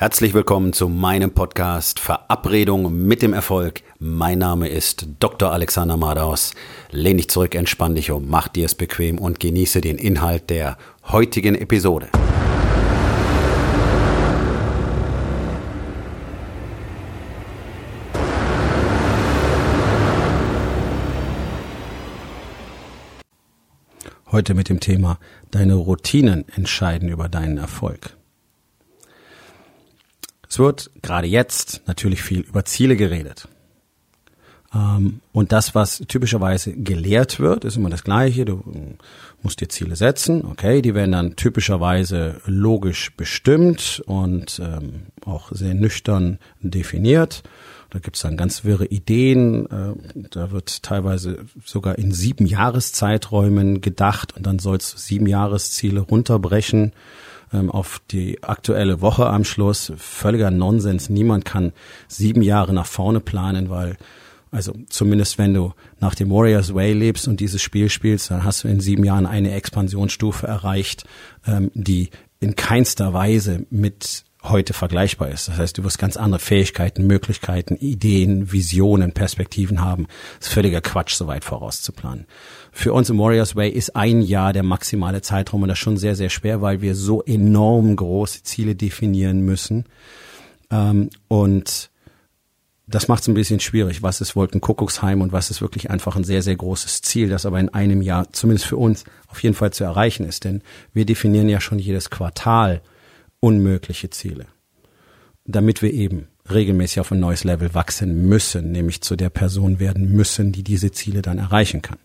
Herzlich willkommen zu meinem Podcast Verabredung mit dem Erfolg. Mein Name ist Dr. Alexander Madaus. Lehn dich zurück, entspann dich um, mach dir es bequem und genieße den Inhalt der heutigen Episode. Heute mit dem Thema Deine Routinen entscheiden über deinen Erfolg. Es wird gerade jetzt natürlich viel über Ziele geredet. Ähm, und das, was typischerweise gelehrt wird, ist immer das Gleiche. Du musst dir Ziele setzen, okay, die werden dann typischerweise logisch bestimmt und ähm, auch sehr nüchtern definiert. Da gibt's dann ganz wirre Ideen. Äh, da wird teilweise sogar in sieben Jahreszeiträumen gedacht und dann sollst du sieben Jahresziele runterbrechen ähm, auf die aktuelle Woche am Schluss. Völliger Nonsens. Niemand kann sieben Jahre nach vorne planen, weil also zumindest wenn du nach dem Warriors Way lebst und dieses Spiel spielst, dann hast du in sieben Jahren eine Expansionsstufe erreicht, ähm, die in keinster Weise mit heute vergleichbar ist. Das heißt, du wirst ganz andere Fähigkeiten, Möglichkeiten, Ideen, Visionen, Perspektiven haben. Das ist völliger Quatsch, so weit vorauszuplanen. Für uns im Warriors Way ist ein Jahr der maximale Zeitraum und das schon sehr, sehr schwer, weil wir so enorm große Ziele definieren müssen. Ähm, und das macht es ein bisschen schwierig. Was ist Wolkenkuckucksheim und was ist wirklich einfach ein sehr, sehr großes Ziel, das aber in einem Jahr, zumindest für uns, auf jeden Fall zu erreichen ist. Denn wir definieren ja schon jedes Quartal unmögliche Ziele, damit wir eben regelmäßig auf ein neues Level wachsen müssen, nämlich zu der Person werden müssen, die diese Ziele dann erreichen kann.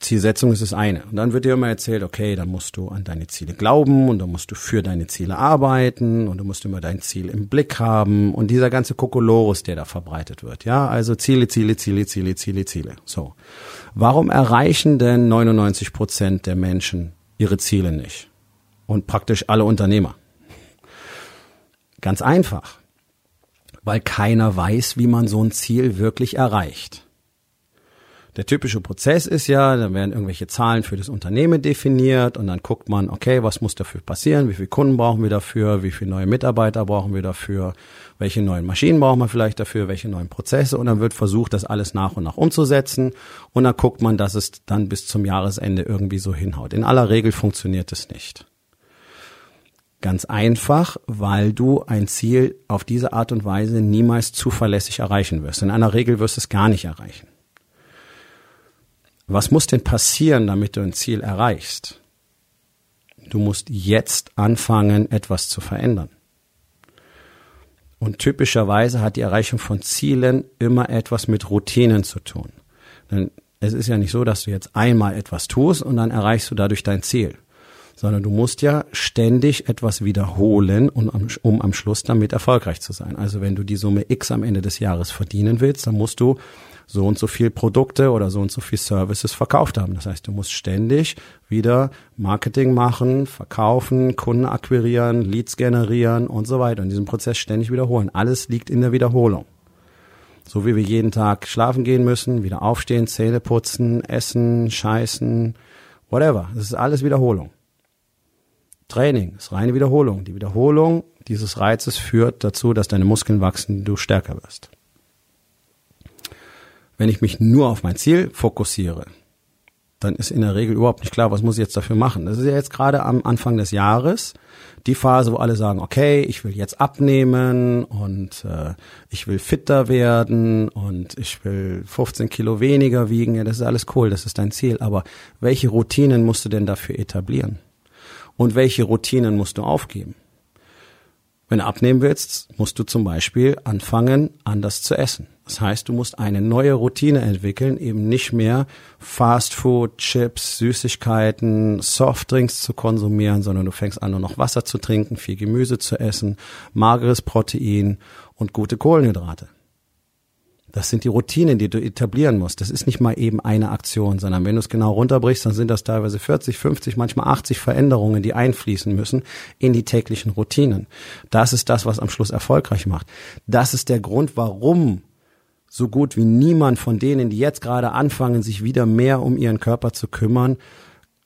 Zielsetzung ist das eine. Und dann wird dir immer erzählt, okay, dann musst du an deine Ziele glauben und dann musst du für deine Ziele arbeiten und du musst immer dein Ziel im Blick haben und dieser ganze Kokolorus, der da verbreitet wird. Ja, also Ziele, Ziele, Ziele, Ziele, Ziele, Ziele. So. Warum erreichen denn 99 Prozent der Menschen ihre Ziele nicht? Und praktisch alle Unternehmer. Ganz einfach. Weil keiner weiß, wie man so ein Ziel wirklich erreicht. Der typische Prozess ist ja, da werden irgendwelche Zahlen für das Unternehmen definiert und dann guckt man, okay, was muss dafür passieren, wie viele Kunden brauchen wir dafür, wie viele neue Mitarbeiter brauchen wir dafür, welche neuen Maschinen brauchen wir vielleicht dafür, welche neuen Prozesse und dann wird versucht, das alles nach und nach umzusetzen und dann guckt man, dass es dann bis zum Jahresende irgendwie so hinhaut. In aller Regel funktioniert es nicht. Ganz einfach, weil du ein Ziel auf diese Art und Weise niemals zuverlässig erreichen wirst. In einer Regel wirst du es gar nicht erreichen. Was muss denn passieren, damit du ein Ziel erreichst? Du musst jetzt anfangen, etwas zu verändern. Und typischerweise hat die Erreichung von Zielen immer etwas mit Routinen zu tun. Denn es ist ja nicht so, dass du jetzt einmal etwas tust und dann erreichst du dadurch dein Ziel. Sondern du musst ja ständig etwas wiederholen, um am, um am Schluss damit erfolgreich zu sein. Also wenn du die Summe X am Ende des Jahres verdienen willst, dann musst du so und so viel Produkte oder so und so viel Services verkauft haben. Das heißt, du musst ständig wieder Marketing machen, verkaufen, Kunden akquirieren, Leads generieren und so weiter und diesen Prozess ständig wiederholen. Alles liegt in der Wiederholung. So wie wir jeden Tag schlafen gehen müssen, wieder aufstehen, Zähne putzen, essen, scheißen, whatever. Das ist alles Wiederholung. Training ist reine Wiederholung. Die Wiederholung dieses Reizes führt dazu, dass deine Muskeln wachsen, du stärker wirst wenn ich mich nur auf mein Ziel fokussiere, dann ist in der Regel überhaupt nicht klar, was muss ich jetzt dafür machen. Das ist ja jetzt gerade am Anfang des Jahres die Phase, wo alle sagen, okay, ich will jetzt abnehmen und äh, ich will fitter werden und ich will 15 Kilo weniger wiegen. Ja, das ist alles cool, das ist dein Ziel. Aber welche Routinen musst du denn dafür etablieren? Und welche Routinen musst du aufgeben? Wenn du abnehmen willst, musst du zum Beispiel anfangen, anders zu essen. Das heißt, du musst eine neue Routine entwickeln, eben nicht mehr Fast Food, Chips, Süßigkeiten, Softdrinks zu konsumieren, sondern du fängst an, nur noch Wasser zu trinken, viel Gemüse zu essen, mageres Protein und gute Kohlenhydrate. Das sind die Routinen, die du etablieren musst. Das ist nicht mal eben eine Aktion, sondern wenn du es genau runterbrichst, dann sind das teilweise 40, 50, manchmal 80 Veränderungen, die einfließen müssen in die täglichen Routinen. Das ist das, was am Schluss erfolgreich macht. Das ist der Grund, warum so gut wie niemand von denen, die jetzt gerade anfangen, sich wieder mehr um ihren Körper zu kümmern,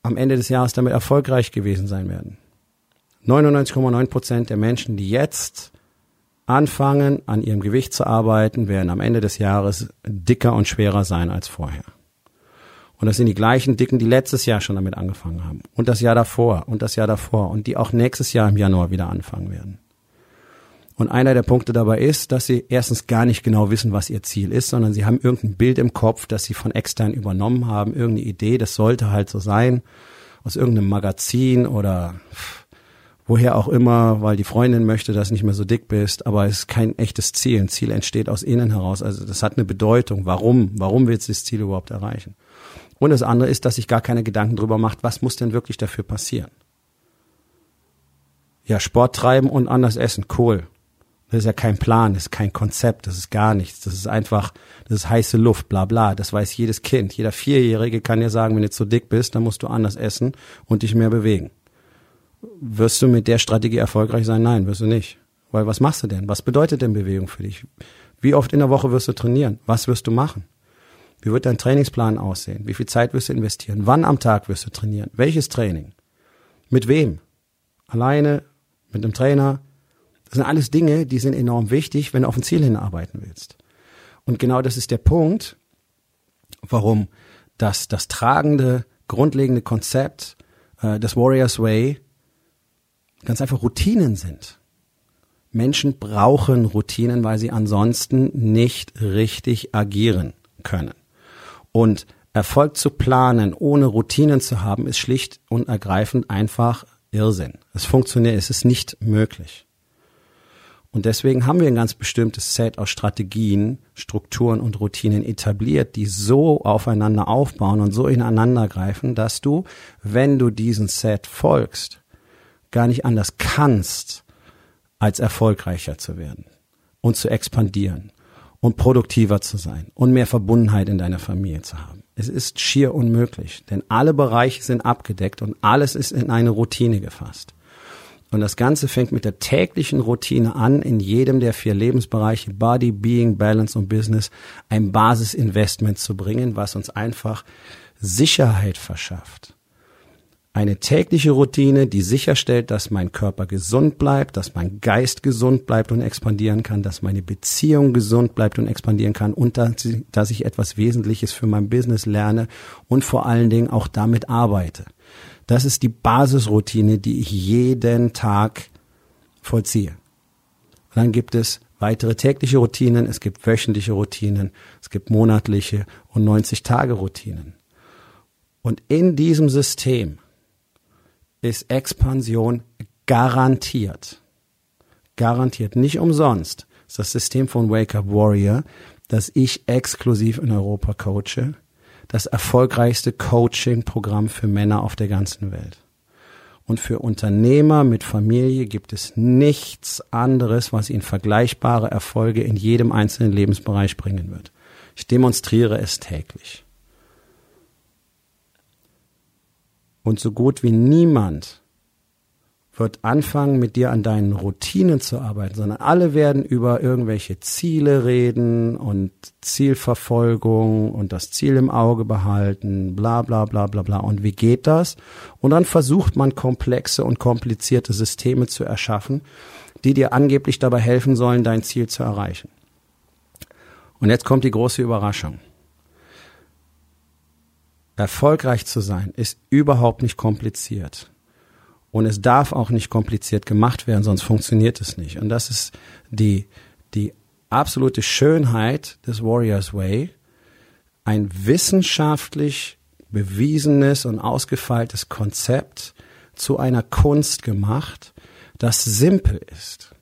am Ende des Jahres damit erfolgreich gewesen sein werden. 99,9 Prozent der Menschen, die jetzt anfangen, an ihrem Gewicht zu arbeiten, werden am Ende des Jahres dicker und schwerer sein als vorher. Und das sind die gleichen Dicken, die letztes Jahr schon damit angefangen haben. Und das Jahr davor und das Jahr davor und die auch nächstes Jahr im Januar wieder anfangen werden. Und einer der Punkte dabei ist, dass sie erstens gar nicht genau wissen, was ihr Ziel ist, sondern sie haben irgendein Bild im Kopf, das sie von extern übernommen haben, irgendeine Idee, das sollte halt so sein, aus irgendeinem Magazin oder woher auch immer, weil die Freundin möchte, dass du nicht mehr so dick bist, aber es ist kein echtes Ziel. Ein Ziel entsteht aus innen heraus. Also das hat eine Bedeutung. Warum? Warum willst du das Ziel überhaupt erreichen? Und das andere ist, dass sich gar keine Gedanken drüber macht, was muss denn wirklich dafür passieren? Ja, Sport treiben und anders essen, cool. Das ist ja kein Plan, das ist kein Konzept, das ist gar nichts. Das ist einfach, das ist heiße Luft, bla bla. Das weiß jedes Kind. Jeder Vierjährige kann dir sagen, wenn du zu dick bist, dann musst du anders essen und dich mehr bewegen. Wirst du mit der Strategie erfolgreich sein? Nein, wirst du nicht. Weil was machst du denn? Was bedeutet denn Bewegung für dich? Wie oft in der Woche wirst du trainieren? Was wirst du machen? Wie wird dein Trainingsplan aussehen? Wie viel Zeit wirst du investieren? Wann am Tag wirst du trainieren? Welches Training? Mit wem? Alleine? Mit einem Trainer? Das sind alles Dinge, die sind enorm wichtig, wenn du auf ein Ziel hinarbeiten willst. Und genau das ist der Punkt, warum das, das tragende, grundlegende Konzept äh, des Warriors Way ganz einfach Routinen sind. Menschen brauchen Routinen, weil sie ansonsten nicht richtig agieren können. Und Erfolg zu planen, ohne Routinen zu haben, ist schlicht und ergreifend einfach Irrsinn. Es funktioniert, es ist nicht möglich. Und deswegen haben wir ein ganz bestimmtes Set aus Strategien, Strukturen und Routinen etabliert, die so aufeinander aufbauen und so ineinander greifen, dass du, wenn du diesen Set folgst, gar nicht anders kannst, als erfolgreicher zu werden und zu expandieren und produktiver zu sein und mehr Verbundenheit in deiner Familie zu haben. Es ist schier unmöglich, denn alle Bereiche sind abgedeckt und alles ist in eine Routine gefasst. Und das Ganze fängt mit der täglichen Routine an, in jedem der vier Lebensbereiche Body, Being, Balance und Business ein Basisinvestment zu bringen, was uns einfach Sicherheit verschafft eine tägliche Routine, die sicherstellt, dass mein Körper gesund bleibt, dass mein Geist gesund bleibt und expandieren kann, dass meine Beziehung gesund bleibt und expandieren kann und dass ich etwas Wesentliches für mein Business lerne und vor allen Dingen auch damit arbeite. Das ist die Basisroutine, die ich jeden Tag vollziehe. Und dann gibt es weitere tägliche Routinen, es gibt wöchentliche Routinen, es gibt monatliche und 90 Tage Routinen. Und in diesem System ist Expansion garantiert. Garantiert. Nicht umsonst ist das System von Wake Up Warrior, das ich exklusiv in Europa coache, das erfolgreichste Coaching-Programm für Männer auf der ganzen Welt. Und für Unternehmer mit Familie gibt es nichts anderes, was ihnen vergleichbare Erfolge in jedem einzelnen Lebensbereich bringen wird. Ich demonstriere es täglich. Und so gut wie niemand wird anfangen, mit dir an deinen Routinen zu arbeiten, sondern alle werden über irgendwelche Ziele reden und Zielverfolgung und das Ziel im Auge behalten, bla bla bla bla bla. Und wie geht das? Und dann versucht man komplexe und komplizierte Systeme zu erschaffen, die dir angeblich dabei helfen sollen, dein Ziel zu erreichen. Und jetzt kommt die große Überraschung. Erfolgreich zu sein ist überhaupt nicht kompliziert. Und es darf auch nicht kompliziert gemacht werden, sonst funktioniert es nicht. Und das ist die, die absolute Schönheit des Warriors Way. Ein wissenschaftlich bewiesenes und ausgefeiltes Konzept zu einer Kunst gemacht, das simpel ist.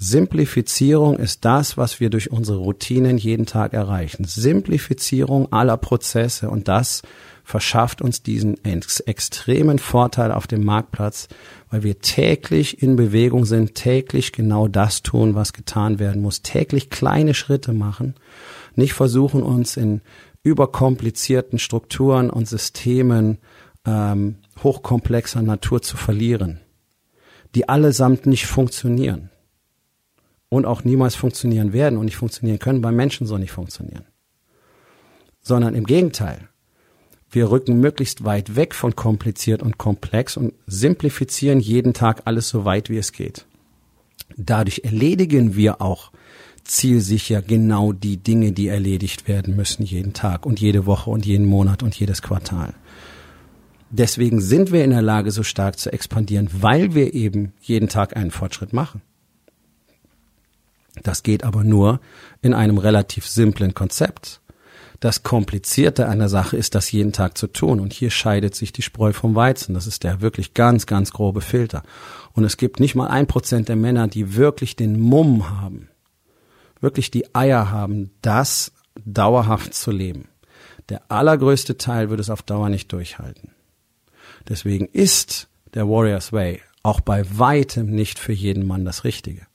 Simplifizierung ist das, was wir durch unsere Routinen jeden Tag erreichen. Simplifizierung aller Prozesse und das verschafft uns diesen ex extremen Vorteil auf dem Marktplatz, weil wir täglich in Bewegung sind, täglich genau das tun, was getan werden muss, täglich kleine Schritte machen, nicht versuchen uns in überkomplizierten Strukturen und Systemen ähm, hochkomplexer Natur zu verlieren, die allesamt nicht funktionieren und auch niemals funktionieren werden und nicht funktionieren können, weil Menschen so nicht funktionieren. Sondern im Gegenteil, Wir rücken möglichst weit weg von kompliziert und komplex und simplifizieren jeden Tag alles so weit wie es geht. Dadurch erledigen wir auch zielsicher genau die Dinge, die erledigt werden müssen jeden Tag und jede Woche und jeden Monat und jedes Quartal. Deswegen sind wir in der Lage, so stark zu expandieren, weil wir eben jeden Tag einen Fortschritt machen. Das geht aber nur in einem relativ simplen Konzept. Das Komplizierte an der Sache ist, das jeden Tag zu tun. Und hier scheidet sich die Spreu vom Weizen. Das ist der wirklich ganz, ganz grobe Filter. Und es gibt nicht mal ein Prozent der Männer, die wirklich den Mumm haben, wirklich die Eier haben, das dauerhaft zu leben. Der allergrößte Teil wird es auf Dauer nicht durchhalten. Deswegen ist der Warriors Way auch bei weitem nicht für jeden Mann das Richtige.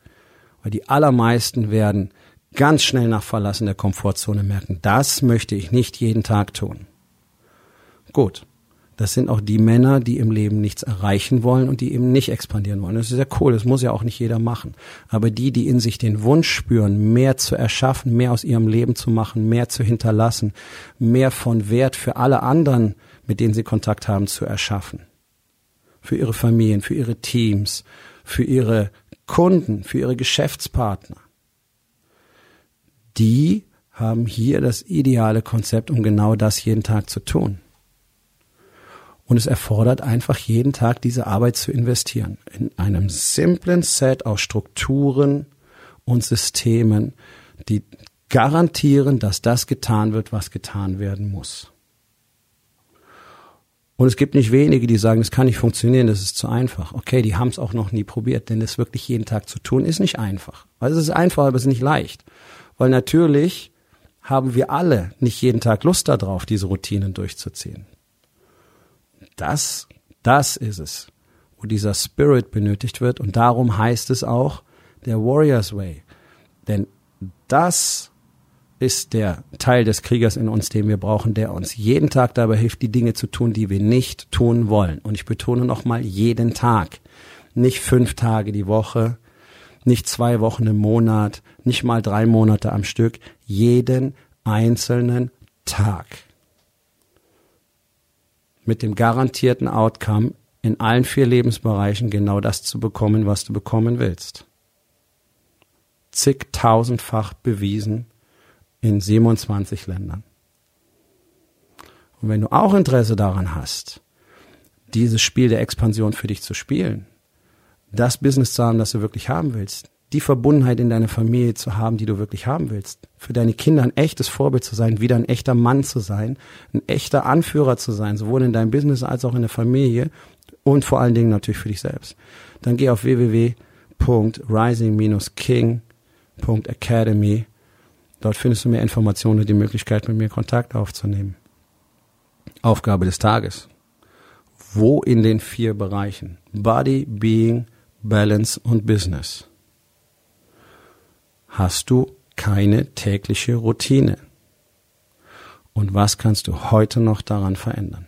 Weil die allermeisten werden ganz schnell nach Verlassen der Komfortzone merken, das möchte ich nicht jeden Tag tun. Gut. Das sind auch die Männer, die im Leben nichts erreichen wollen und die eben nicht expandieren wollen. Das ist ja cool, das muss ja auch nicht jeder machen. Aber die, die in sich den Wunsch spüren, mehr zu erschaffen, mehr aus ihrem Leben zu machen, mehr zu hinterlassen, mehr von Wert für alle anderen, mit denen sie Kontakt haben, zu erschaffen. Für ihre Familien, für ihre Teams, für ihre Kunden, für ihre Geschäftspartner die haben hier das ideale Konzept, um genau das jeden Tag zu tun. Und es erfordert einfach jeden Tag diese Arbeit zu investieren. In einem simplen Set aus Strukturen und Systemen, die garantieren, dass das getan wird, was getan werden muss. Und es gibt nicht wenige, die sagen, das kann nicht funktionieren, das ist zu einfach. Okay, die haben es auch noch nie probiert, denn das wirklich jeden Tag zu tun, ist nicht einfach. Also es ist einfach, aber es ist nicht leicht. Weil natürlich haben wir alle nicht jeden Tag Lust darauf, diese Routinen durchzuziehen. Das, das ist es, wo dieser Spirit benötigt wird. Und darum heißt es auch der Warrior's Way. Denn das ist der Teil des Kriegers in uns, den wir brauchen, der uns jeden Tag dabei hilft, die Dinge zu tun, die wir nicht tun wollen. Und ich betone nochmal jeden Tag. Nicht fünf Tage die Woche, nicht zwei Wochen im Monat, nicht mal drei Monate am Stück, jeden einzelnen Tag. Mit dem garantierten Outcome, in allen vier Lebensbereichen genau das zu bekommen, was du bekommen willst. Zigtausendfach bewiesen in 27 Ländern. Und wenn du auch Interesse daran hast, dieses Spiel der Expansion für dich zu spielen, das Business zu haben, das du wirklich haben willst, die Verbundenheit in deiner Familie zu haben, die du wirklich haben willst, für deine Kinder ein echtes Vorbild zu sein, wieder ein echter Mann zu sein, ein echter Anführer zu sein, sowohl in deinem Business als auch in der Familie und vor allen Dingen natürlich für dich selbst. Dann geh auf www.rising-king.academy. Dort findest du mehr Informationen und die Möglichkeit, mit mir Kontakt aufzunehmen. Aufgabe des Tages. Wo in den vier Bereichen? Body, Being, Balance und Business hast du keine tägliche Routine. Und was kannst du heute noch daran verändern?